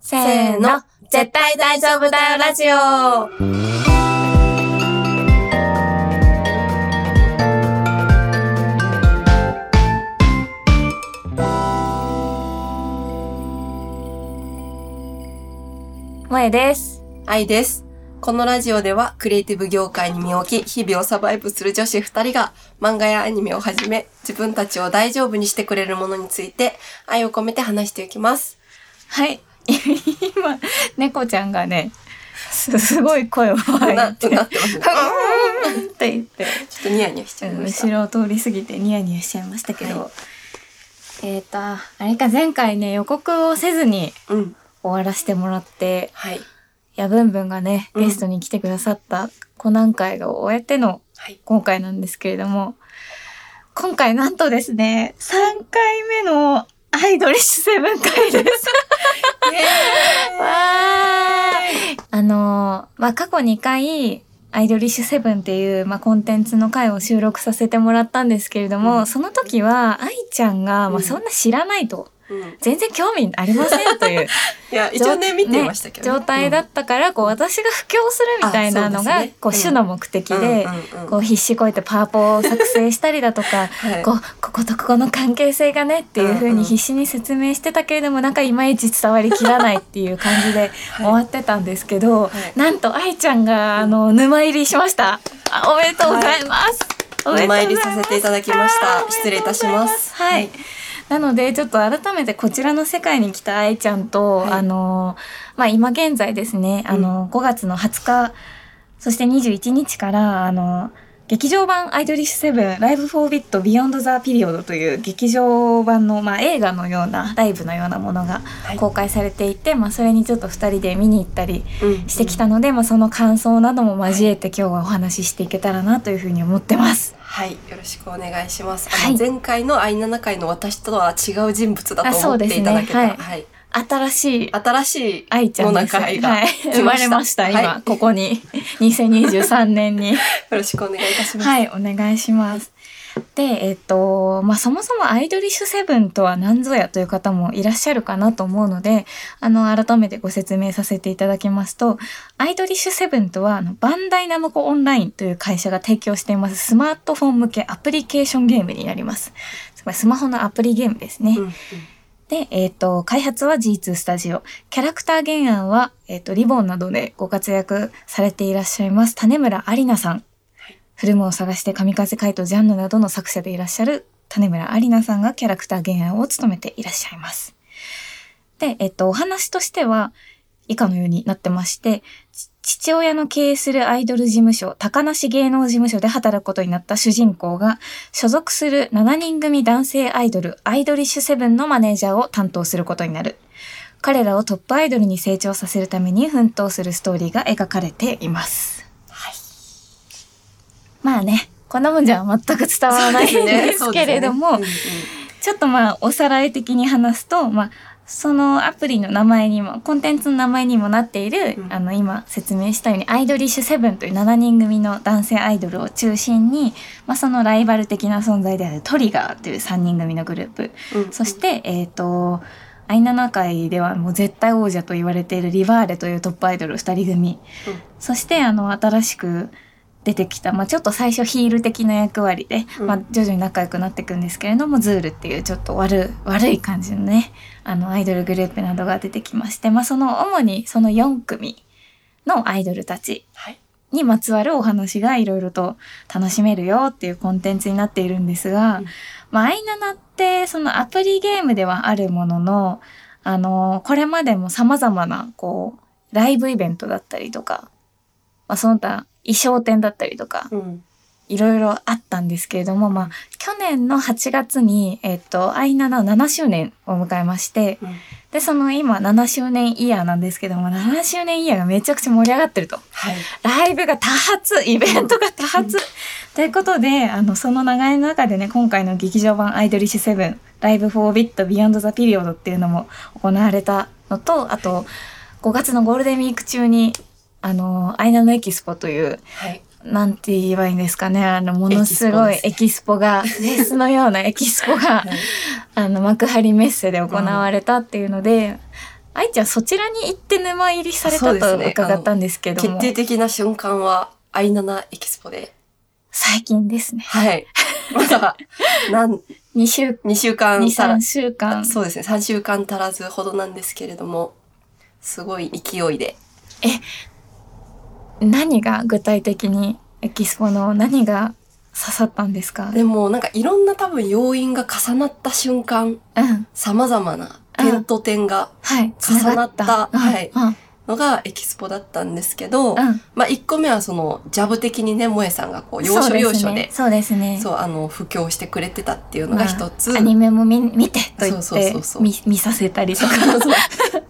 せーの、絶対大丈夫だよラジオ萌です。愛です。このラジオではクリエイティブ業界に身を置き、日々をサバイブする女子二人が漫画やアニメをはじめ、自分たちを大丈夫にしてくれるものについて愛を込めて話していきます。はい。今、猫ちゃんがね、すすごい声を上げて、うなってますって言って、ちょっとニヤニヤしちゃいました。後ろを通り過ぎてニヤニヤしちゃいましたけど、はえっ、と、あれか前回ね、予告をせずにうん。終わらせてもらって、はい。やぶんぶんがね、うんゲストに来てくださったコナン会が終えてのはい。今回なんですけれども、今回なんとですね、3回目のアイドリッシュセブン回です。あのーまあ、過去2回、アイドリッシュセブンっていう、まあ、コンテンツの回を収録させてもらったんですけれども、うんその時は、愛ちゃんが、まあ、うんそんな知らないと、うん。全然興味ありませんという、いや、一応ね、見てましたけど、ね。状態だったから、こう、私が布教するみたいなのが、こう、うん主の目的で、こう、必死こいてパワポを作成したりだとか、はい。こう、こことここの関係性がねっていう風うに必死に説明してたけれども、なんかいまいち伝わりきらないっていう感じで終わってたんですけど、はい。なんと愛ちゃんが、あの、沼入りしました。あおめでとうございます。おめでとうございお参りさせていただきました。失礼いたします。はい。はいなので、ちょっと改めてこちらの世界に来た愛ちゃんと、はい。あの、まあ、今現在ですね、あの、5月の20日、そして21日から、あの、劇場版アイドリッシュセブン LIVE 4bit BEYOND THE PERiOD という劇場版の、まあ、映画のようなライブのようなものがはい公開されていて、まあ、それにちょっと2人で見に行ったりうんしてきたので、まあ、その感想なども交えて今日はお話ししていけたらなというふうに思ってます。はい、よろしくお願いします。前回のアイナナ回の私とは違う人物だあと思っていただけた。はいはい。新しい新しい愛ちゃんです。はい、来生まれました、今、はいここに。2023年に。よろしくお願いいたします。はい、お願いします。で、えっ、と、まあ、そもそもアイドリッシュセブンとは何ぞやという方もいらっしゃるかなと思うので、あの、改めてご説明させていただきますと、アイドリッシュセブンとは、あの、バンダイナムコオンラインという会社が提供していますスマートフォン向けアプリケーションゲームになります。つまりスマホのアプリゲームですね。うんうんで、えっ、と、開発は G2 スタジオ。キャラクター原案は、えっ、と、リボンなどでご活躍されていらっしゃいます、種村有奈さん。フルムを探して神風怪とジャンヌなどの作者でいらっしゃる種村有奈さんがキャラクター原案を務めていらっしゃいます。で、えっ、と、お話としては、以下のようになってまして、ち父親の経営するアイドル事務所、高梨芸能事務所で働くことになった主人公が、所属する7人組男性アイドル、アイドリッシュセブンのマネージャーを担当することになる。彼らをトップアイドルに成長させるために奮闘するストーリーが描かれています。はい。まあね、こんなもんじゃ全く伝わらないんですけれども、そうですねちょっとまあおさらい的に話すと、まあそのアプリの名前にも、コンテンツの名前にもなっている、うん。あの今説明したようにアイドリッシュセブンという7人組の男性アイドルを中心に、まあそのライバル的な存在であるトリガーという3人組のグループ、うん。うんそして、えっ、と、アイナナ界ではもう絶対王者と言われているリバーレというトップアイドル2人組、うん。そしてあの新しく出てきた、まあ、ちょっと最初ヒール的な役割で、うんまあ、徐々に仲良くなっていくんですけれどもズールっていうちょっと悪悪い感じのねあのアイドルグループなどが出てきまして、まあ、その主にその4組のアイドルたちはい。にまつわるお話がいろいろと楽しめるよっていうコンテンツになっているんですが、うんまあ、アイナナってそのアプリゲームではあるものの、あの、これまでも様々な、こう、ライブイベントだったりとか、まあ、その他衣装展だったりとか、うん。いろいろあったんですけれども、まあ、去年の8月に、えっと、アイナナ7周年を迎えまして、うんで、その今7周年イヤーなんですけども、7周年イヤーがめちゃくちゃ盛り上がってると。はい。ライブが多発、イベントが多発。ということで、あの、その流れの中でね、今回の劇場版アイドリッシュセブン、 LIVE 4bit BEYOND THE PERiOD っていうのも行われたのと、あと、5月のゴールデンウィーク中に、あの、アイナナのエキスポという、はい。なんて言えばいいんですかね、あの、ものすごいエエキスポが、フェスのようなエキスポが、はいあの、幕張メッセで行われたっていうので、愛ちゃんそちらに行って沼入りされたと伺ったんですけども、決定的な瞬間は、アイナナエキスポで、最近ですね。はい。まだ、なん、2週、2週間2、足ら3週間。そうですね、3週間足らずほどなんですけれども、すごい勢いで。何が具体的にエキスポの何が刺さったんですか？でも、なんかいろんな多分要因が重なった瞬間、うん。様々な点と点が、はい。重なったはいうん。のがエキスポだったんですけど、うん。まあ1個目はその、ジャブ的にね、萌えさんがこう、要所要所で、そうですね。そう、あの、布教してくれてたっていうのが一つ。まあアニメも見見てと言っそうそうて見見させたりとか。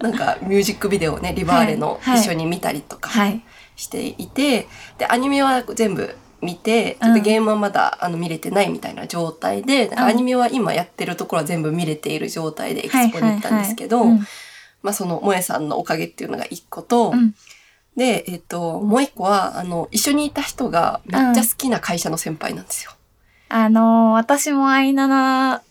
なんかミュージックビデオをね、リバーレの一緒に見たりとかはい。していて、で、アニメは全部見て、うん。でゲームはまだあの見れてないみたいな状態で、ん。アニメは今やってるところは全部見れている状態でエキスポに行ったんですけど、まあその萌えさんのおかげっていうのが一個と、うん。で、えっ、と、もう一個は、あの、一緒にいた人がめっちゃ好きな会社の先輩なんですよ。あのー私もアイナナ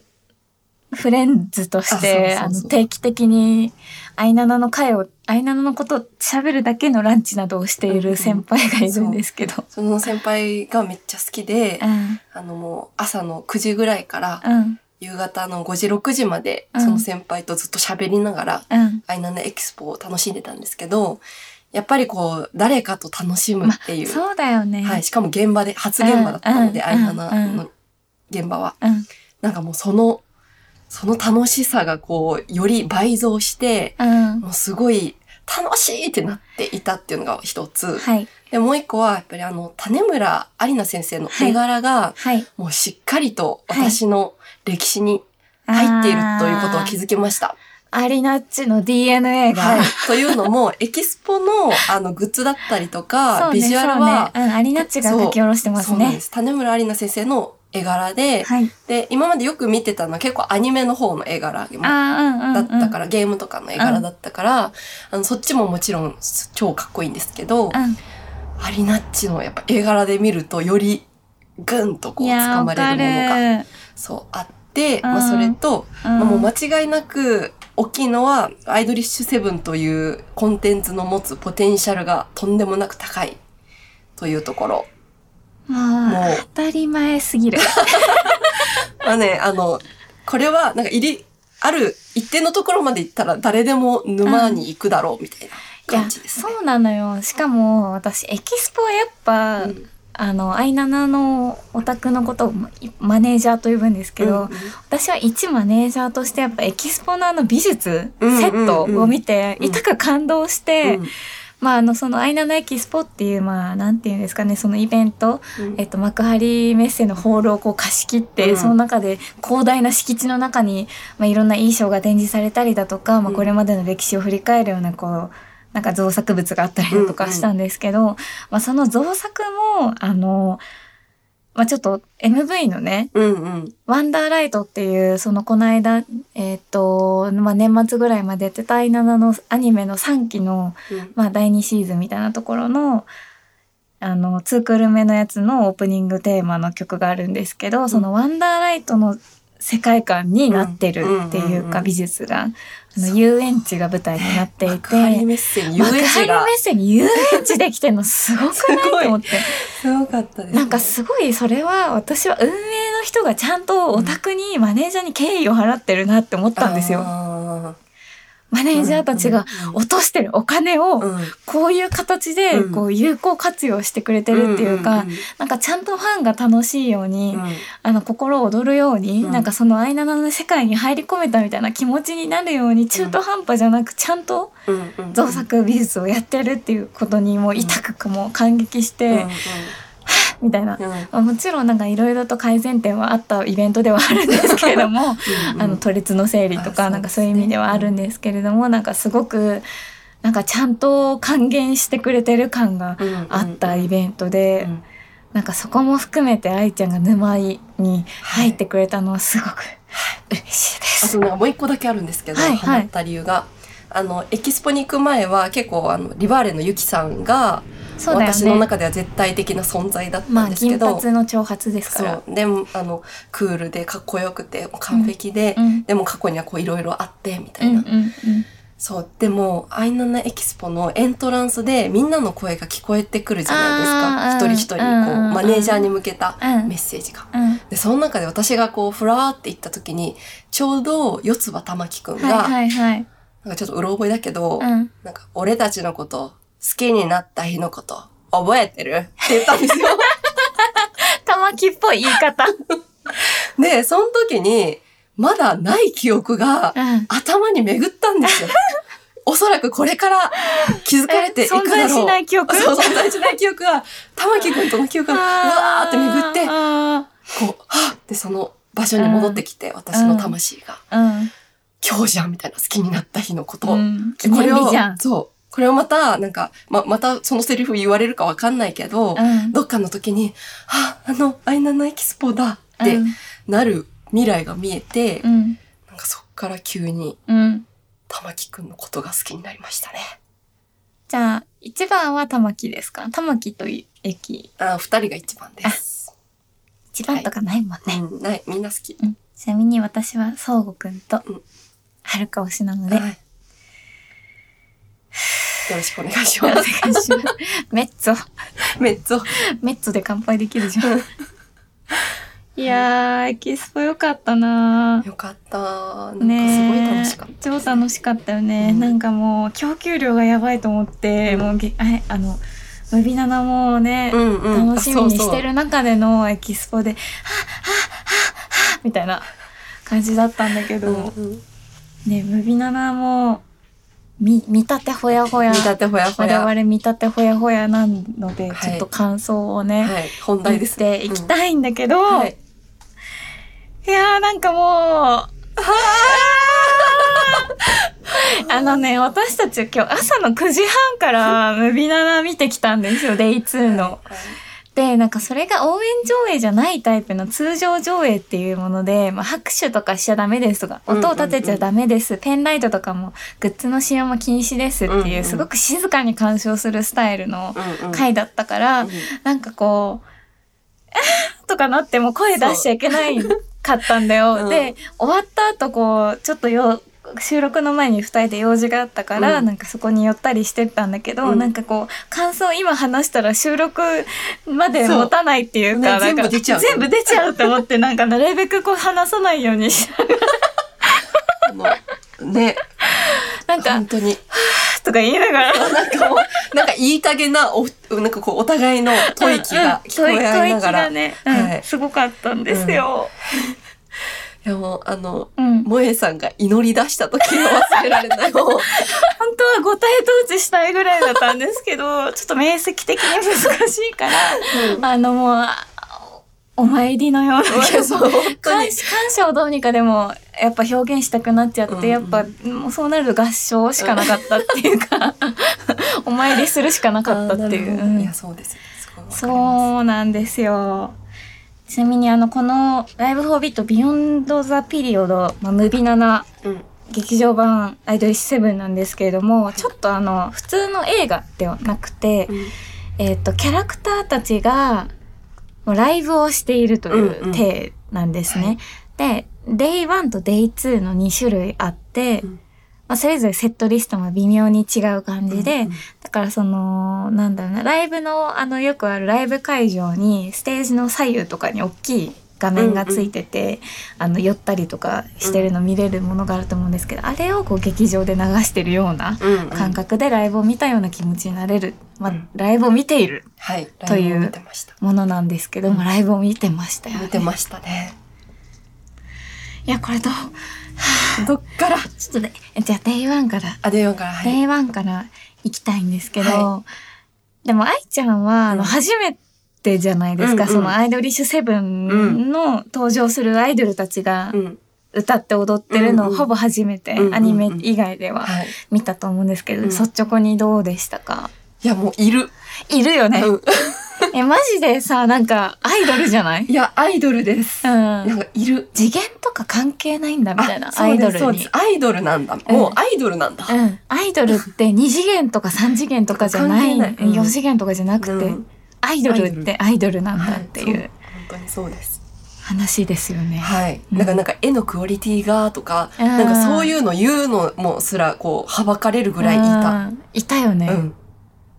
フレンズとして、あの、定期的にアイナナの会を、アイナナのことを喋るだけのランチなどをしている先輩がいるんですけど。その先輩がめっちゃ好きで、うん。あのもう朝の9時ぐらいからうん。夕方の5時6時までうんその先輩とずっと喋りながら、うん。アイナナエキスポを楽しんでたんですけど、やっぱりこう、誰かと楽しむっていう。そうだよね。はい。しかも現場で、初現場だったので、うんアイナナうんの現場は。うん。なんかもうその、その楽しさがこう、より倍増して、うん。もうすごい楽しいってなっていたっていうのが一つ。はい。で、もう一個は、やっぱりあの、種村有奈先生の絵柄が、はい。もうしっかりと私の歴史に入っているということを気づきました。アリナッチの DNA が。はい。というのも、エキスポのあのグッズだったりとか、ねビジュアルは、そうね。うん、アリナッチが書き下ろしてますねそうで。す。種村有奈先生の絵柄で、はい。で、今までよく見てたのは結構アニメの方の絵柄。だったから、ゲームとかの絵柄だったから、あの、そっちももちろん超かっこいいんですけど、うん。アリナッチのやっぱ絵柄で見るとよりぐんとこう掴まれるものがる。そうあって、うんまあそれと、うんまあもう間違いなく大きいのはアイドリッシュセブンというコンテンツの持つポテンシャルがとんでもなく高いというところ。ももうう、当たり前すぎる。まあね、あの、これはなんか入り、ある一定のところまで行ったら誰でも沼に行くだろうみたいな感じですね。そうなのよ。しかも、私、エキスポはやっぱ、うんあの、アイナナのオタクのことをママネージャーと呼ぶんですけど、うんうん私は一マネージャーとしてやっぱエキスポのあの美術、うんうんうんセットを見て、うん痛く感動して、うんまああのそのアイナナエキスポっていうまあなんていうんですかねそのイベント、うん。えっと幕張メッセのホールをこう貸し切って、うん。その中で広大な敷地の中にまあいろんな衣装が展示されたりだとか、まあうん。これまでの歴史を振り返るようなこうなんか造作物があったりだとかしたんですけど、まあその造作もあのまあちょっと MV のねうんうん。ワンダーライトっていう、そのこの間、えっ、と、まあ、年末ぐらいまでやってた第7のアニメの3期の、うん。まあ、第2シーズンみたいなところの、あの、ツークール目のやつのオープニングテーマの曲があるんですけど、そのワンダーライトの世界観になってるっていうか、うんうんうんうん美術が、あの、遊園地が舞台になっていて、幕張メッセに遊園地がッセに遊園地できてんのすごくないと思って。すごかったです、ね。なんかすごいそれは私は運営の人がちゃんとオタクにマネージャーに敬意を払ってるなって思ったんですよ。あマネージャーたちが落としてるお金をこういう形でうん。こう有効活用してくれてるっていうか、なんかちゃんとファンが楽しいように、うん。あの心躍るように、うん。なんかそのアイナナの世界に入り込めたみたいな気持ちになるように中途半端じゃなくちゃんと造作美術をやってるっていうことにもう痛くもう感激して、うんみたいな。うんもちろんなんかいろいろと改善点はあったイベントではあるんですけれども、うんあの都立の整理とかなんかそういう意味ではあるんですけれども、なんかすごくなんかちゃんと還元してくれてる感がうんあったイベントで、うんなんかそこも含めて愛ちゃんが沼に入ってくれたのはすごく嬉しいです。あとなんかもう一個だけあるんですけど、はいはいハマった理由が。あの、エキスポに行く前は結構あの、リバーレのユキさんが、私のね。中では絶対的な存在だったんですけど、髪の長髪ですから。そう。でも、あの、クールでかっこよくて完璧で、うんでも過去にはこういろいろあって、みたいな。うんうんうん。そう。でも、アイナナエキスポのエントランスでみんなの声が聞こえてくるじゃないですか。一人一人、こう、うんマネージャーに向けたうんメッセージが。うん。で、その中で私がこう、ふらーって行った時に、ちょうど四つ葉玉木くんが、はいはいはい。なんかちょっとうろ覚えだけど、うん。なんか、俺たちのこと、好きになった日のこと、覚えてる？って言ったんですよ。玉木っぽい言い方。で、その時に、まだない記憶がうん。頭に巡ったんですよ。おそらくこれから気づかれていくだろう。存在しない記憶？そう、存在しない記憶が、玉木くんとの記憶が、うわーって巡って、あこう、はっってその場所に戻ってきて、私の魂が、ーうん。今日じゃんみたいな好きになった日のこと。うん。これを。そう。これをまた、なんか、ま、またそのセリフ言われるかわかんないけど、うん。どっかの時に、あ、あの、アイナナエキスポだってうんなる未来が見えて、うん。なんかそっから急にうん。玉木くんのことが好きになりましたね。じゃあ、一番は玉木ですか？玉木という駅。あ、二人が一番です。一番とかないもんね。うん、ない、みんな好き。うん。ちなみに私は、そうごくんとうん、はるか推しなので、はい。よろしくお願いしお願います。します。メッツォ。めっちゃ。メッツォで乾杯できるじゃん。いやー、エキスポよかったなよかった。なんかすごいね楽しかっ超楽しかったよね、うんなんかもう供給量がやばいと思って、うんもうげああのムビナナもねた。、うんうん。楽しみにしてある中でのエキスポで「はっはっはっはっ」みたいな感じだったんだけど、そうそううんうんねムビナナも見見立てほやほや見立てほやほや。我々見立てほやほやなので、はいちょっと感想をね、はい。本題です言っていきたいんだけど、うんはい。いやーなんかもう、あのね、私たち今日朝の9時半からムビナナ見てきたんですよ、デイ2の。で、なんかそれが応援上映じゃないタイプの通常上映っていうもので、まあ、拍手とかしちゃダメですとか、音を立てちゃダメです、ペンライトとかもグッズの使用も禁止ですっていう、すごく静かに鑑賞するスタイルの。回だったから、うんなんかこう、とかなっても声出しちゃいけないかったんだよ。うん。で、終わった後こう、ちょっとよ、収録の前に二人で用事があったから、うん。なんかそこに寄ったりしてたんだけど、うん。なんかこう、感想今話したら収録まで持たないっていうか、全部出ちゃう。全部出ちゃうと思って、なんかなるべくこう話さないようにし、ね、なんか本、当に。とか言いながら、なんかもう、なんかいい加減な、お、なんかこう、お互いの吐息が聞こえ合いながら。うんうんね、うん。はい。すごかったんですよ。いやもう、あの、うん萌えさんが祈り出した時の忘れられない。本当は五体統治したいぐらいだったんですけど、ちょっと面積的に難しいから、あのもう、あお参りのような。感謝をどうにかでもやっぱ表現したくなっちゃって、うんうんやっぱもうそうなると合唱しかなかったっていうか、お参りするしかなかったっていう。いや、そうです。そうなんですよ。ちなみにあの、この LIVE 4bit BEYOND THE PERiOD、まあ、ムビナナうん。劇場版アイドルセブンなんですけれども、ちょっとあの、普通の映画ではなくて、えっ、と、キャラクターたちが、ライブをしているというんううん。体なんですね。で、Day1 と Day2 の2種類あって、うんまあ、それぞれセットリストも微妙に違う感じで、うんうん。だからその、なんだろうな、ライブの、あの、よくあるライブ会場に、ステージの左右とかに大きい画面がついてて、あの、寄ったりとかしてるの見れるものがあると思うんですけど、あれをこう劇場で流してるようなうんうん。感覚でライブを見たような気持ちになれる、まあうん、ライブを見ている。はい。という。ものなんですけども、うん。ライブを見てましたよね。見てましたね。いや、これどう？どっから？ちょっとね、じゃあ Day1 から。あ、で、4から、はい。Day1 から行きたいんですけど、はでも愛ちゃんは、あの、うん初めてじゃないですか、うんうん。そのアイドリッシュセブンの登場するアイドルたちがうん。歌って踊ってるのをほぼ初めて、アニメ以外でははい。見たと思うんですけど、うん。率直にどうでしたか？いや、もういる。いるよね。う んえ、マジでさ、なんか、アイドルじゃない？いや、アイドルです。うん。なんかいる。次元とか関係ないんだみたいな、あアイドルに。アイドルなんだ。うんもうアイドルなんだ。うん。アイドルって2次元とか3次元とかじゃない、ないうん4次元とかじゃなくて、うんアイドルってアイドルなんだっていう。はそう本当にそうです。話ですよね。はい。うんなんか、なんか絵のクオリティがとか、あーなんかそういうの言うのもすら、こう、はばかれるぐらいいた。うん。いたよね、うん。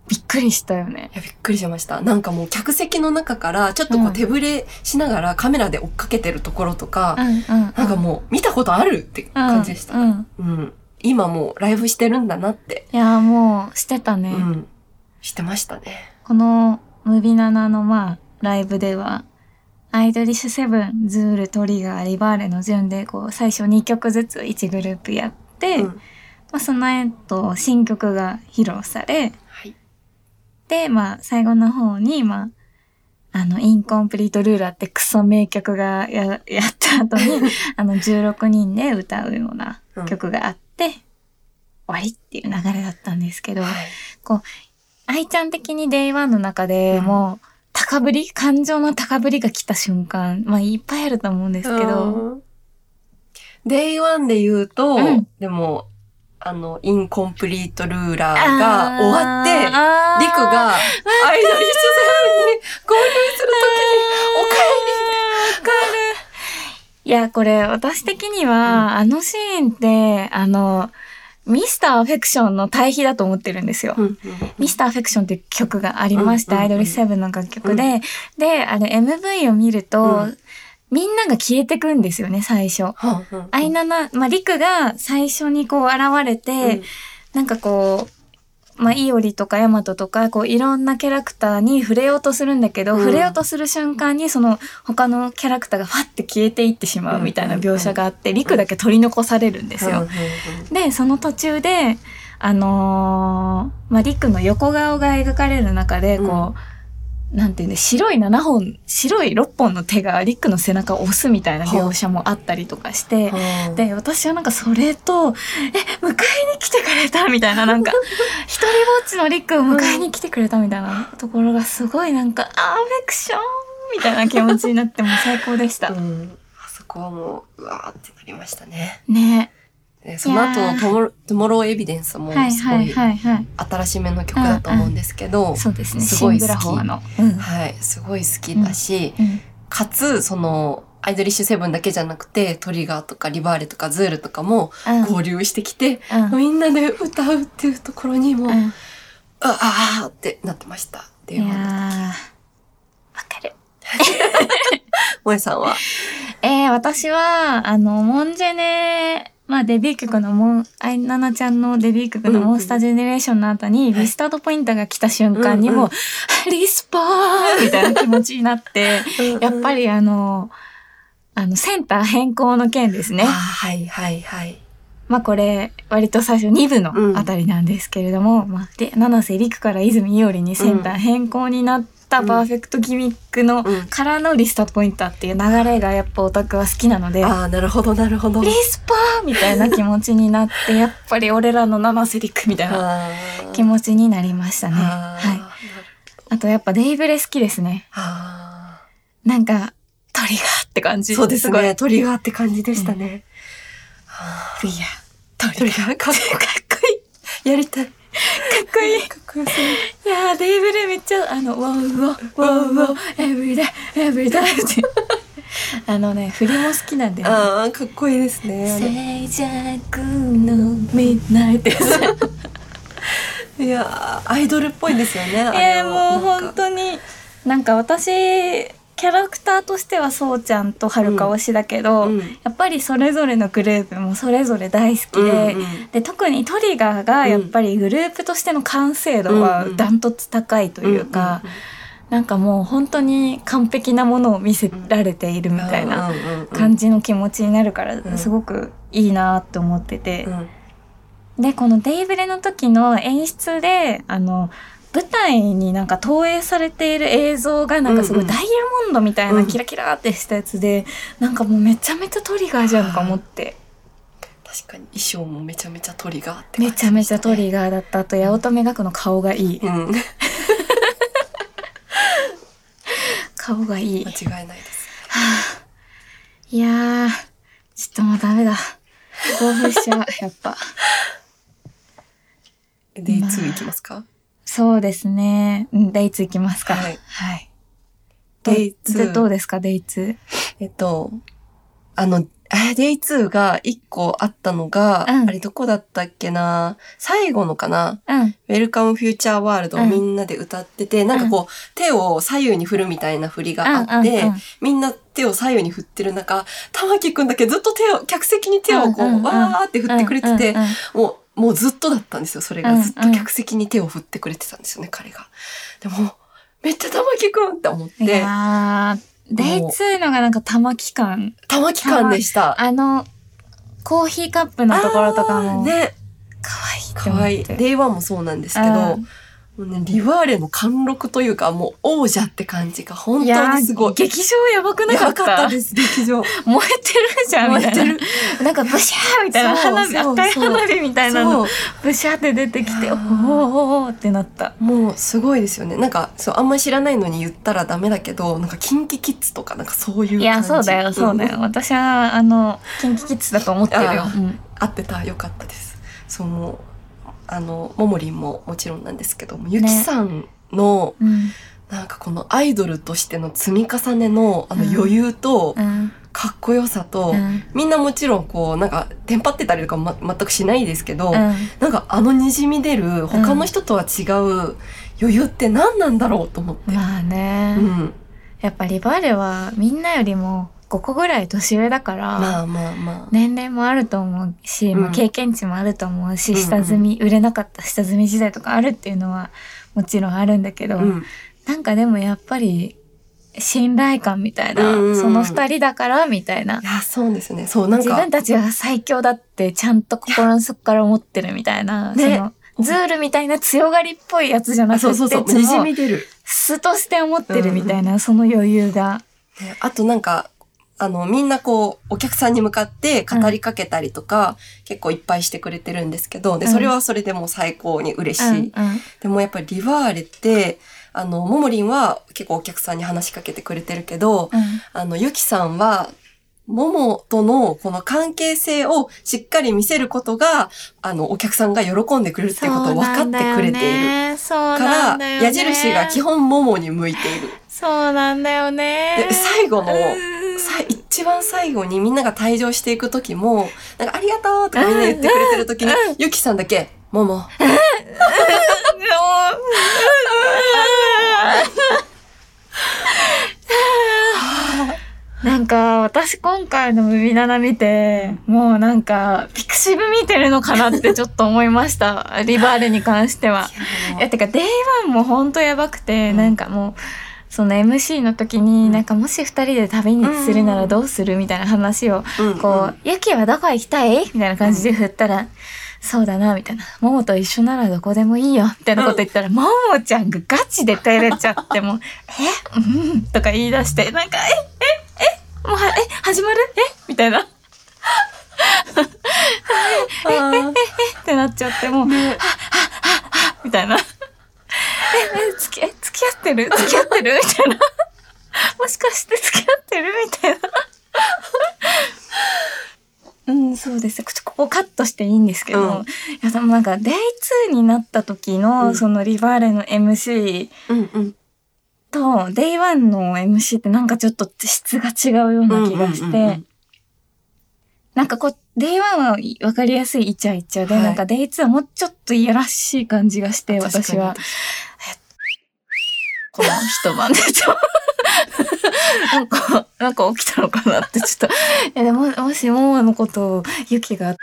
びっくりしたよね。いや、びっくりしました。なんかもう客席の中から、ちょっとこう手ぶれしながらカメラで追っかけてるところとか、うんうん。なんかもう見たことあるって感じでした。うん。うん。うん今もうライブしてるんだなって、いや、もう、してたね。うん。してましたね。この、ムビナナの、まあ、ライブでは、アイドリッシュセブン、ズール、トリガー、リバーレの順で、こう、最初2曲ずつ1グループやって、うん。まあ、その後、新曲が披露され、はい。で、まあ、最後の方に、まあ、あの、インコンプリートルーラーってクソ名曲がや、やった後に、あの、16人で歌うような曲があって、終わりっていう流れだったんですけど、はい。愛ちゃん的に Day1 の中でうんもう、高ぶり感情の高ぶりが来た瞬間、まあ、いっぱいあると思うんですけど、うん。 Day1 で言うと、うんでも、あの、 Incomplete Ruler が終わって、陸がアイドリッシュセブンに合流するときに、お帰わかる。いや、これ、私的には、あのシーンって、あの、ミスターアフェクションの対比だと思ってるんですよ。り。ミスターアフェクションっていう曲がありまして、うんうんうんアイドルセブンの楽曲で、で、あれ MV を見ると、うんみんなが消えてくんですよね、最初。アイナナ、まあ、リクが最初にこう現れて、うん。なんかこう、まあ、イオリとかヤマトとか、こう、いろんなキャラクターに触れようとするんだけど、うん。触れようとする瞬間に、その、他のキャラクターがファって消えていってしまうみたいな描写があって、リクだけ取り残されるんですよ。で、その途中で、あのーまあ、リクの横顔が描かれる中で、こう、なんていうんで、白い7本、白い6本の手がリクの背中を押すみたいな描写もあったりとかして、うんで、私はなんかそれと、え、迎えに来てくれたみたいな、なんか、一人ぼっちのリックを迎えに来てくれたみたいなところがすごいなんか、アフェクションみたいな気持ちになってもう最高でしたう。んあそこはもう、うわーってなりましたね。ねでその後のトモロトゥモローエビデンスもすごい。新しめの曲だと思うんですけど、そうですね。すごい好き。うん。はい、すごい好きだし、うんかつ、その、アイドリッシュセブンだけじゃなくて、トリガーとかリバーレとかズールとかもうん合流してきて、うんみんなで歌うっていうところにも、うんああーってなってました。っていうのわかる。萌えさんは？えー、私は、あの、モンジェネ、まあデビュー曲のモン、アイナナちゃんのデビュー曲のモンスタージェネレーションの後に、リスタートポインターが来た瞬間にも、うん。うんリスポーンみたいな気持ちになって、やっぱり、りあの、あの、センター変更の件ですね。はいはいはい。まあこれ、割と最初2部のあたりなんですけれども、まあ、で、七瀬陸から泉伊織にセンター変更になったパーフェクトギミックの、うんからのリスタポインターっていう流れがやっぱオタクは好きなので、ああ、なるほどなるほど。リスパーみたいな気持ちになって、やっぱり俺らの七瀬陸みたいな気持ちになりましたね。はい。あとやっぱデイブレ好きですね。あなんか、トリガーって感じ。ーそうですね。トリガーって感じでしたね。あフィギュア。トリガーかっこいい。いい。やりたい。かっこいい。か っいやー、デイブレめっちゃ、あの、ワウワウ、ワウワウ、エブリデイ、エブリデイって。あのね、振りも好きなんだよね。ああ、かっこいいですね。のミッドナイト。いやーアイドルっぽいですよね。あれえー、もう本当になんか私キャラクターとしてはそうちゃんとはるか推しだけど、うん。やっぱりそれぞれのグループもそれぞれ大好きで、うんうんで特にトリガーがやっぱりグループとしての完成度はダントツ高いというか、なんかもう本当に完璧なものを見せられているみたいな感じの気持ちになるからん。すごくいいなって思ってて。うんうん。で、このデイブレの時の演出で、あの、舞台になんか投影されている映像がなんかすごうんうんいダイヤモンドみたいなキラキラってしたやつで、なんかもうめちゃめちゃトリガーじゃんとか思って、確かに衣装もめちゃめちゃトリガーって感じめちゃめちゃトー。リガーだった。あと、八乙女学の顔がいい。うん。顔がいい。間違いないです。いやー、ちょっともうダメだ。興奮しちゃう、やっぱ。デイ2いきますか？そうですね。うん、デイツいきますか。はいはい。デイ2どどうですか、デイツ？えっと、あの、あデイ2が1個あったのが、うんあれどこだったっけな？最後のかな？うん。ウェルカムフューチャーワールドをみんなで歌ってて、なんかこう、手を左右に振るみたいな振りがあって、うんうんうんみんな手を左右に振ってる中、玉木くんだけずっと手を、客席に手をこう、うんうんうんわーって振ってくれてて、うんうんうんもう、もうずっとだったんですよ。それがうんうんずっと客席に手を振ってくれてたんですよね、彼が。でも、めっちゃ玉木くんって思っいて、やー、 Day2 のがなんか玉木感。玉木感でした。あの、コーヒーカップのところとかも、ね、かわいいかわいい。デイワンもそうなんですけど、うんね、リワーレの貫禄というか、もう王者って感じが本当にすごいー。劇場やばくなかったやばかったです、劇場。燃えてるじゃん。燃えてる。なんかブシャーみたいな花火、赤い花火みたいなの。ブシャーって出てきて、おーーおーってなった。もうすごいですよね。なんか、そう、あんまり知らないのに言ったらダメだけど、なんか、キンキキッズとか、なんかそういう感じ。いや、そうだよ、そうだよ。ん私は、あの、キンキキッズだと思ってるようん合ってた、よかったです。そう、もう、あの、ももりんももちろんなんですけども、ゆきさんの、うん。なんかこのアイドルとしての積み重ねの、あのうん余裕と、うん。かっこよさと、うん。みんなもちろんこう、なんか、テンパってたりとか、ま、全くしないですけど、うんなんかあの滲み出る他の人とは違う余裕って何なんだろうと思って。まあね、うん。やっぱリバーレはみんなよりも5個ぐらい年上だから、まあまあまあ。年齢もあると思うし、まあうん経験値もあると思うし、うんうん下積み、売れなかった下積み時代とかあるっていうのはもちろんあるんだけど、うん。なんかでもやっぱり信頼感みたいな、うんうんうんその二人だからみたいないや、そうですね。そう、なんか自分、たちが最強だってちゃんと心の底から思ってるみたいな、ねそのズールみたいな強がりっぽいやつじゃなあくて、そうそうそう、その滲み出る。素として思ってるみたいな、その余裕が。ねあとなんか、あの、みんなこう、お客さんに向かって語りかけたりとか、結構いっぱいしてくれてるんですけど、で、うんそれはそれでもう最高に嬉しい。うんうんでもやっぱりリワーレって、あの、ももりんは結構お客さんに話しかけてくれてるけど、うんあの、ゆきさんは、ももとのこの関係性をしっかり見せることが、あの、お客さんが喜んでくれるっていうことを分かってくれている。そうから、ね。矢印が基本ももに向いている。そうなんだよね。で、最後の、うんさ一番最後にみんなが退場していく時も、なんかありがとうとかみんな言ってくれてる時に、ゆきさんだけ、もも、なんか私今回のムビナナ見て、もうなんかピクシブ見てるのかなってちょっと思いました。 Re:vale に関しては。いや、てか、 Day1 もほんとやばくて、うんなんかもう、その MC の時に、なんかもし二人で旅にするならどうするみたいな話を、うんこう、ユキはどこ行きたい？みたいな感じで振ったら、そうだな、みたいな。ももと一緒ならどこでもいいよ、みたいなこと言ったら、ももちゃんがガチで照れちゃって、も う、え？うん？とか言い出して、なんか、え？え？え？もうは、え？始まる？え？みたいな。っあーてなっちゃって、もう、ねみたいな。え、え、付き、え、付き合ってる？付き合ってる？みたいな。もしかして付き合ってる？みたいな。うん、そうです。ちょここカットしていいんですけど、うん。いや、でもなんか、デイ2になった時の、うん。そのリバーレの MC。と、デイ1の MC ってなんかちょっと質が違うような気がして、なんかこう、デイ1は分かりやすいイチャイチャで、はい。なんかデイ2はもうちょっといやらしい感じがして、私は。この一晩でちょ、なんか、なんか起きたのかなってちょっと、いやでも、もしモモのことをユキが、っ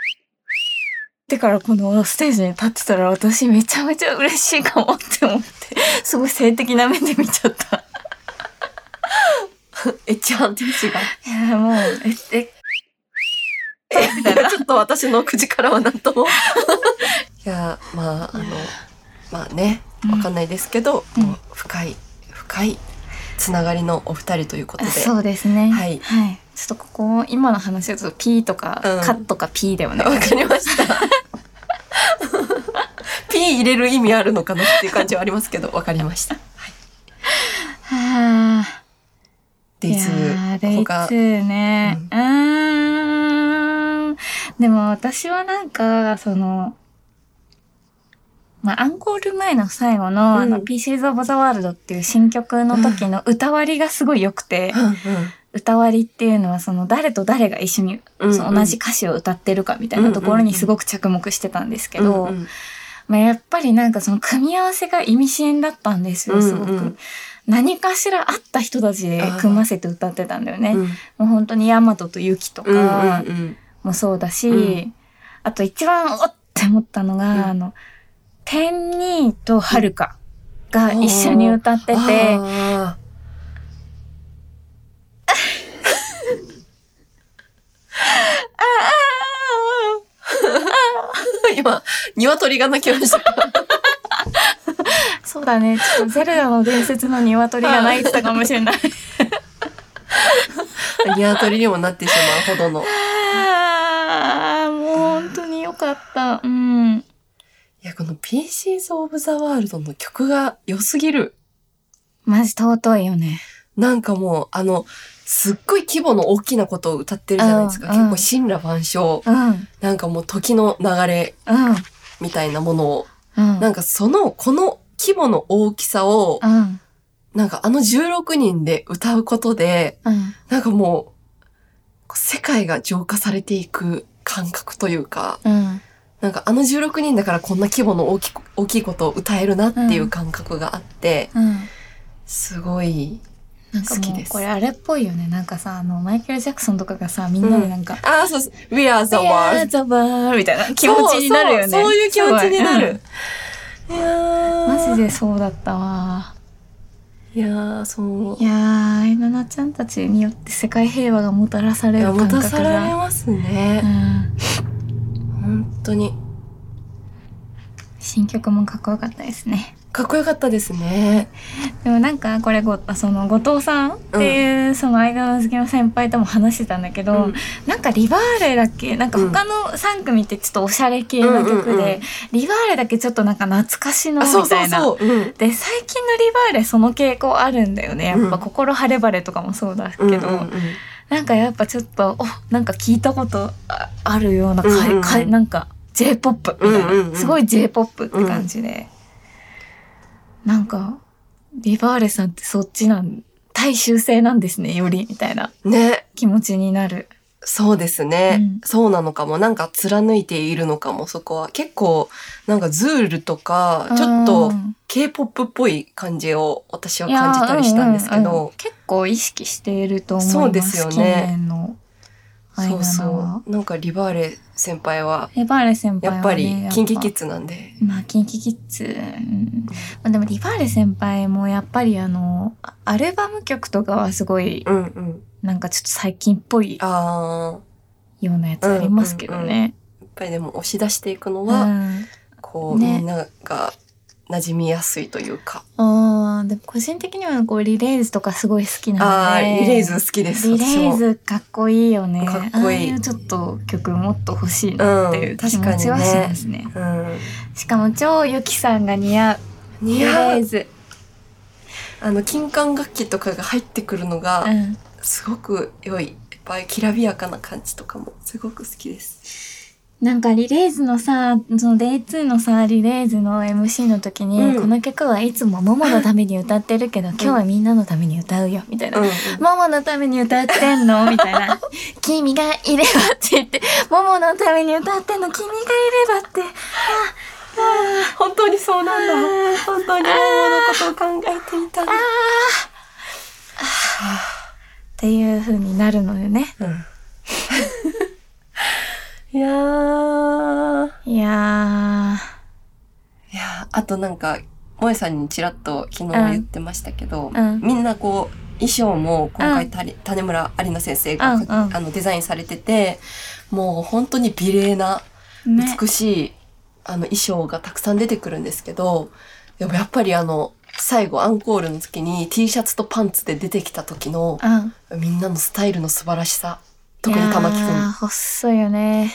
てからこのステージに立ってたら私めちゃめちゃ嬉しいかもって思って、すごい性的な目で見ちゃった。エッチハンテージが。いや、もう、え、え、え、みたいな。ちょっと私の口からはなんとも。いや、まあ、あの、まあね、わかんないですけど、うんもう深い、深いつながりのお二人ということで。そうですね。はいはい。ちょっとここ、今の話をちょっと P とか、うんカットか P でお願わかりました。P 入れる意味あるのかなっていう感じはありますけど、わかりました。はい。はあ。デイツいやーデイツ他、ーね。うーん。でも私はなんか、その、まあ、アンコール前の最後の、あの、うん Pieces of the World っていう新曲の時の歌割りがすごい良くて、うんうん。歌割りっていうのはその誰と誰が一緒にうんうん。その同じ歌詞を歌ってるかみたいなところにすごく着目してたんですけど、うんうん。まあ、やっぱりなんかその組み合わせが意味深だったんですよすごく。うん。うん何かしらあった人たちで組ませて歌ってたんだよね。うん。もう本当にヤマトとユキとうんうんかうん。もそうだし、うん。あと一番おって思ったのが、うん。あの、天ニとはるかが一緒に歌ってて、今、鶏が鳴きました。そうだね、ちょっとゼルダの伝説の鶏が鳴いてたかもしれない。鶏にもなってしまうほどの。あーもう本当によかった。うん。いや、この Pieces of the World の曲が良すぎる。マジ尊いよね。なんかもう、あの、すっごい規模の大きなことを歌ってるじゃないですか。うんうん結構神羅万象。うん。なんかもう時の流れうん。みたいなものを。うん。なんかその、この規模の大きさを、うん。なんかあの16人で歌うことで、うん。なんかもう世界が浄化されていく感覚というか、うん。なんかあの16人だからこんな規模の大きく大きいことを歌えるなっていう感覚があって、うん。すごいなんか好きですもうこれあれっぽいよね。なんかさ、あの、マイケル・ジャクソンとかがさ、みんなでなんか、ああ、そうそう。We are the world. ザバーみたいな気持ちになるよね。そうそうそういう気持ちになする。いやマジでそうだったわ。いやー、そう。いやー、愛菜ちゃんたちによって世界平和がもたらされる感覚持たされが。ますうね。ん。本当に。新曲もかっこよかったですね。かっこよかったですね。でもなんかこれごその後藤さんっていう、その間の好きの先輩とも話してたんだけど、うんなんかリバーレだっけ？なんか他の3組ってちょっとおしゃれ系の曲で、うんうんうんリバーレだけちょっとなんか懐かしのみたいな。そうそう。うん。で最近のリバーレその傾向あるんだよねやっぱうん心晴れ晴れとかもそうだけど、うんうんうんなんかやっぱちょっとおなんか聞いたことああるようなか、うんうんうん。かなんか J-POP みたいな、うんうんうん。すごい J-POP って感じで、なんかリバーレさんってそっちなん大衆性なんですねよりみたいな。ね。気持ちになる。そうですね、うん。そうなのかも。なんか貫いているのかも、そこは。結構、なんかズールとか、ちょっとうん K-POP っぽい感じを私は感じたりしたんですけいやうんうんうん。ど、結構意識していると思います。そうですよねそうそはう。なんかリバーレ先輩は、リバーレ先輩やっぱり、キンキキッズズなんで。まあ、キンキキッズ。うんまあ、でも、リバーレ先輩もやっぱりあの、あアルバム曲とかはすごい、うんうん。なんかちょっと最近っぽいああ、ようなやつありますけどね。やっぱりでも押し出していくのうん。は、あこう、ねみんなが馴染みやすいというか。あー、でも個人的にはこう、リレーズとかすごい好きなああ、ので。リレーズ好きです。リレー私ズかっこいいよね。かっこいいちょっと曲もっと欲しいなっていう気持ちはしますね。も。うん。しかも超ゆきさんが似合う。リレ似合う。ーズ。あの、金管楽器とかが入ってくるのがう、ん。すごく良い。やっぱりきらびやかな感じとかも、すごく好きです。なんかリレーズのさ、その Day2 のさ、リレーズの MC の時に、うんこの曲はいつもモモのために歌ってるけど、今日はみんなのために歌うよ、みたいな。うんうん。モモのために歌ってんのみたいな。君がいればって言って、モモのために歌ってんの君がいればって。本当にそうなんだ。本当に桃のことを考えていたんだ。っていう風になるのよね。うん。いやー。いやいやーあとなんか、萌えさんにちらっと昨日言ってましたけど、うんみんなこう、衣装も今回たり、種村有奈先生が、うんうんあのデザインされてて、もう本当に美麗な。美しい、あの衣装がたくさん出てくるんですけど、でもやっぱりあの、最後アンコールの時に T シャツとパンツで出てきた時のうん。みんなのスタイルの素晴らしさ。特に玉木くん。細いよね。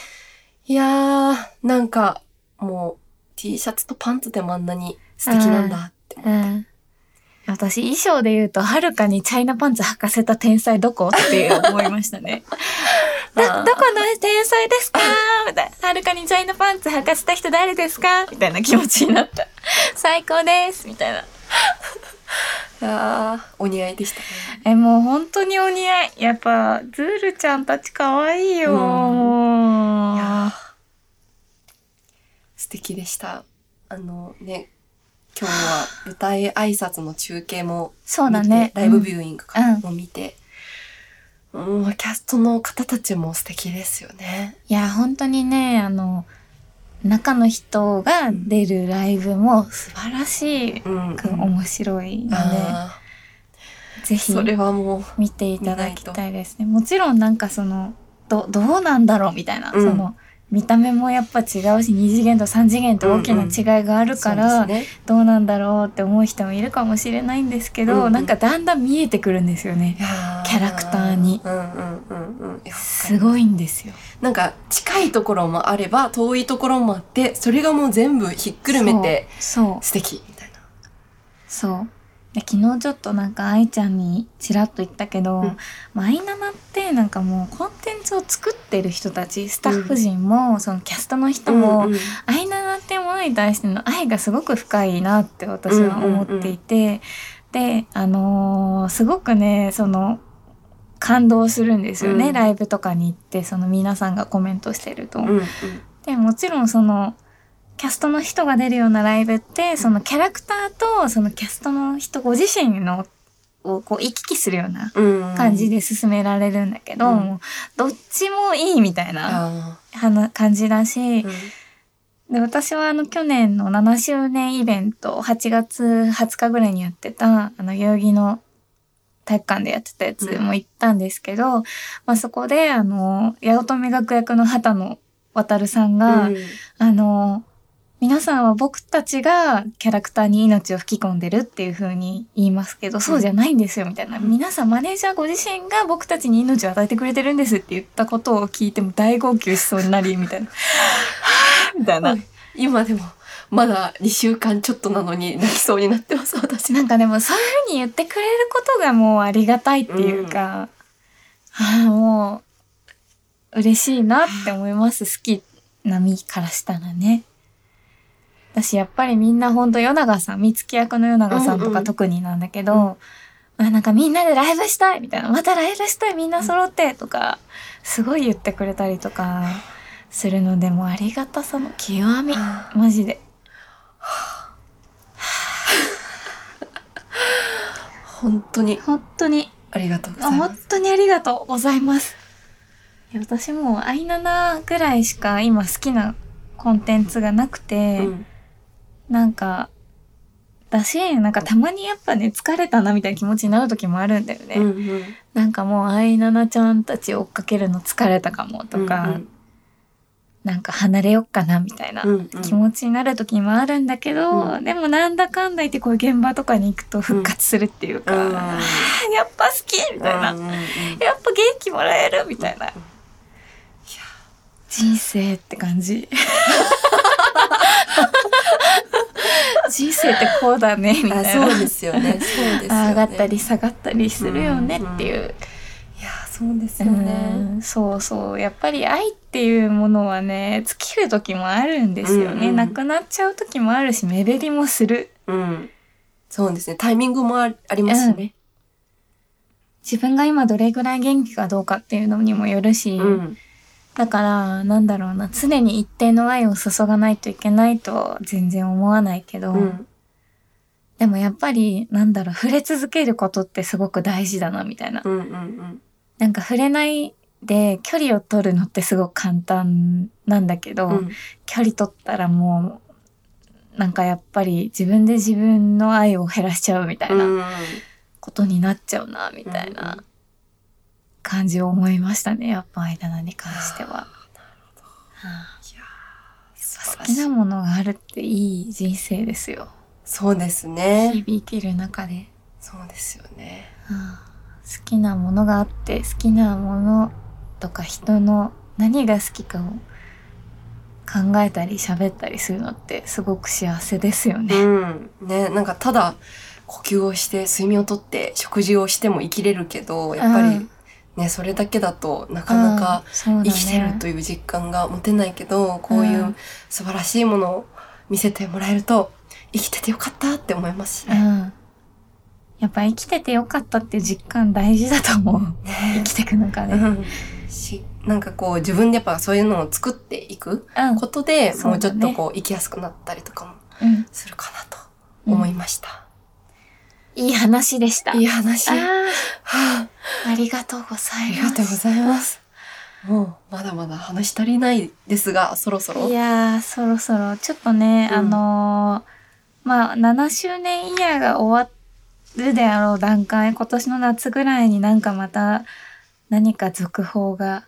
いやー、なんか、もう、T シャツとパンツでもあんなに素敵なんだって。うん。私、衣装で言うと、はるかにチャイナパンツ履かせた天才どこ？って思いましたね。あど、ーどこの天才ですか？みたいな。はるかにチャイナパンツ履かせた人誰ですか？みたいな気持ちになった。最高ですみたいな。いやーお似合いでしたね。え、もう本当にお似合い。やっぱ、ズールちゃんたち可愛いよ。うんいやー素敵でした。あのね、今日は舞台挨拶の中継もそうだ見ねて。ライブビューイングか、うんも見て、うん、キャストの方たちも素敵ですよね。いや、本当にね、あの、中の人が出るライブも素晴らしうん、く面白いので、あぜひーそれはもう、見ていただきたいですね。もちろんなんかその、ど、どうなんだろうみたいな、うん。その、見た目もやっぱ違うし、2次元と3次元と大きな違いがあるから、どうなんだろうって思う人もいるかもしれないんですけど、うんうんなんかだんだん見えてくるんですよねキャラクターにうんうんうんうんいやすごいんですよ。なんか近いところもあれば遠いところもあってそれがもう全部ひっくるめてそう。そう。素敵みたいな。そう。で昨日ちょっとなんか愛ちゃんにちらっと言ったけど、うん。まあ、アイナナってなんかもうコンテンツを作ってる人たち、スタッフ陣も、そのキャストの人も、うんうん。アイナナってものに対しての愛がすごく深いなって私は思っていて、で、あのーすごくね、その、感動するんですよね、うん。ライブとかに行って、その皆さんがコメントしてると。うんうん。で、もちろんその、キャストの人が出るようなライブって、そのキャラクターとそのキャストの人ご自身のをこう行き来するようなうん。感じで進められるんだけど、うん。どっちもいいみたいな感じだし、ーで、私はあの去年の7周年イベント、8月20日ぐらいにやってた、あの代々木の体育館でやってたやつも行ったんですけど、まあそこであの、八乙女学役の畑野渡さんが、うん。あの、皆さんは僕たちがキャラクターに命を吹き込んでるっていう風に言いますけど、そうじゃないんですよ、みたいな。皆さん、マネージャーご自身が僕たちに命を与えてくれてるんですって言ったことを聞いても大号泣しそうになり、みたいな。みたいな。今でもまだ2週間ちょっとなのに泣きそうになってます私なんかでもそういう風に言ってくれることがもうありがたいっていうか、ああ、もう、嬉しいなって思います。好きな身からしたらね。私やっぱりみんなほんと与永さん、三月役の与永さんとうんうんか特になんだけど、あなんかみんなでライブしたいみたいな、またライブしたいみんな揃ってとか、すごい言ってくれたりとかするので、もうありがたさの極み。マジで。本当に本当にありがとうございます当にありがとうございます。私もうアイナナぐらいしか今好きなコンテンツがなくて、うんなんか、だし、なんかたまにやっぱね、疲れたなみたいな気持ちになる時もあるんだよね。うんうんなんかもうアイナナちゃんたち追っかけるの疲れたかもとか、うんなんか離れよっかなみたいなうんうん気持ちになる時もあるんだけど、うんでもなんだかんだ言ってこういう現場とかに行くと復活するっていうか、うんやっぱ好きみたいな。うんうんうんやっぱ元気もらえるみたいな。人生って感じ。人生ってこうだね、みたいな。あそうですよね。そうですよね。上がったり下がったりするよねっていう。いやそうですうよね。んそうそう。やっぱり愛っていうものはね、尽きる時もあるんですよね。うんうん。なくなっちゃう時もあるし、目減りもする。うん。そうですね。タイミングもあありますしね。自分が今どれぐらい元気かどうかっていうのにもよるし、うんだから、なんだろうな、常に一定の愛を注がないといけないとは全然思わないけど、うん。でもやっぱり、なんだろう、触れ続けることってすごく大事だな、みたいな。うんうんなんか触れないで距離を取るのってすごく簡単なんだけど、うん。距離取ったらもう、なんかやっぱり自分で自分の愛を減らしちゃうみたいなうんことになっちゃうな、みたいな感じを思いましたね、やっぱ間なに関しては。好きなものがあるっていい人生ですよ。そうです日ね。々生きる中で、そうですよね。はあ。好きなものがあって好きなものとか人の何が好きかを考えたり喋ったりするのってすごく幸せですよね。うん。ねなんかただ呼吸をして睡眠をとって食事をしても生きれるけどやっぱりうんねそれだけだとなかなか生きてるという実感が持てないけどこういううん素晴らしいものを見せてもらえると生きててよかったって思いますしね。うん。やっぱ生きててよかったって実感大事だと思う。生きてくのかね。うんし、なんかこう自分でやっぱそういうのを作っていくうん。ことで、そうだねもうちょっとこう生きやすくなったりとかもうん。するかなと思いました。いい話でした。いい話。ああありがとうござあいます。りがとうございます。もうまだまだ話し足りないですが、そろそろ。いやー、そろそろ、ちょっとね、うんあのーまあ、7周年イヤーが終わるであろう段階、今年の夏ぐらいになんかまた何か続報が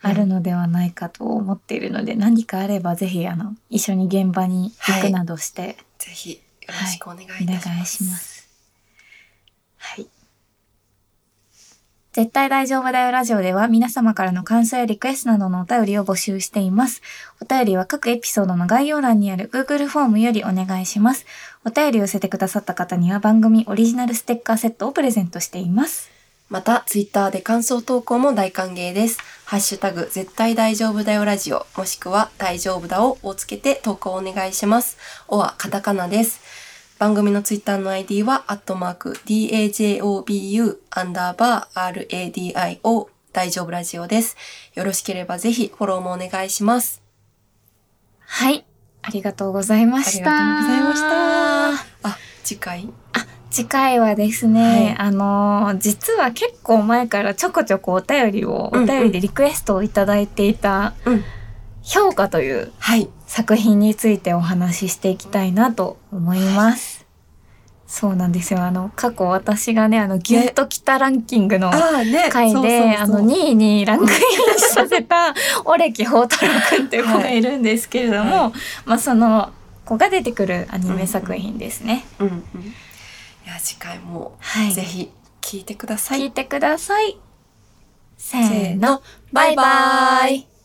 あるのではないかと思っているので、何かあればぜひ、あの、一緒に現場に行くなどして、ぜひよろしくお願いいたおします。願いします。はい。絶対大丈夫だよラジオでは皆様からの感想やリクエストなどのお便りを募集しています。お便りは各エピソードの概要欄にある Google フォームよりお願いします。お便りを寄せてくださった方には番組オリジナルステッカーセットをプレゼントしています。また、ツイッターで感想投稿も大歓迎です。ハッシュタグ、絶対大丈夫だよラジオ、もしくは大丈夫だををつけて投稿お願いします。おはカタカナです。番組のツイッターの ID は、アットマーク、DAJOBU、アンダーバー、RADIO、大丈夫ラジオです。よろしければぜひフォローもお願いします。はい。ありがとうございまありした。がとうございました。あ、次回？次回はですね、あのー実は結構前からちょこちょこお便りを、お便りでリクエストをいただいていた、うん評価というはい。作品についてお話ししていきたいなと思います。そうなんですよ。あの、過去私がね、あの、ギュッときたランキングの。回で、あの、2位にランクインさせた、オレキホータロくんっていう子がいるんですけれども、はまあ、その子が出てくるアニメ作品ですね。うんうん。いや、次回もはい。ぜひ聞いてください。聞いてください。せせーのーの、バイバイ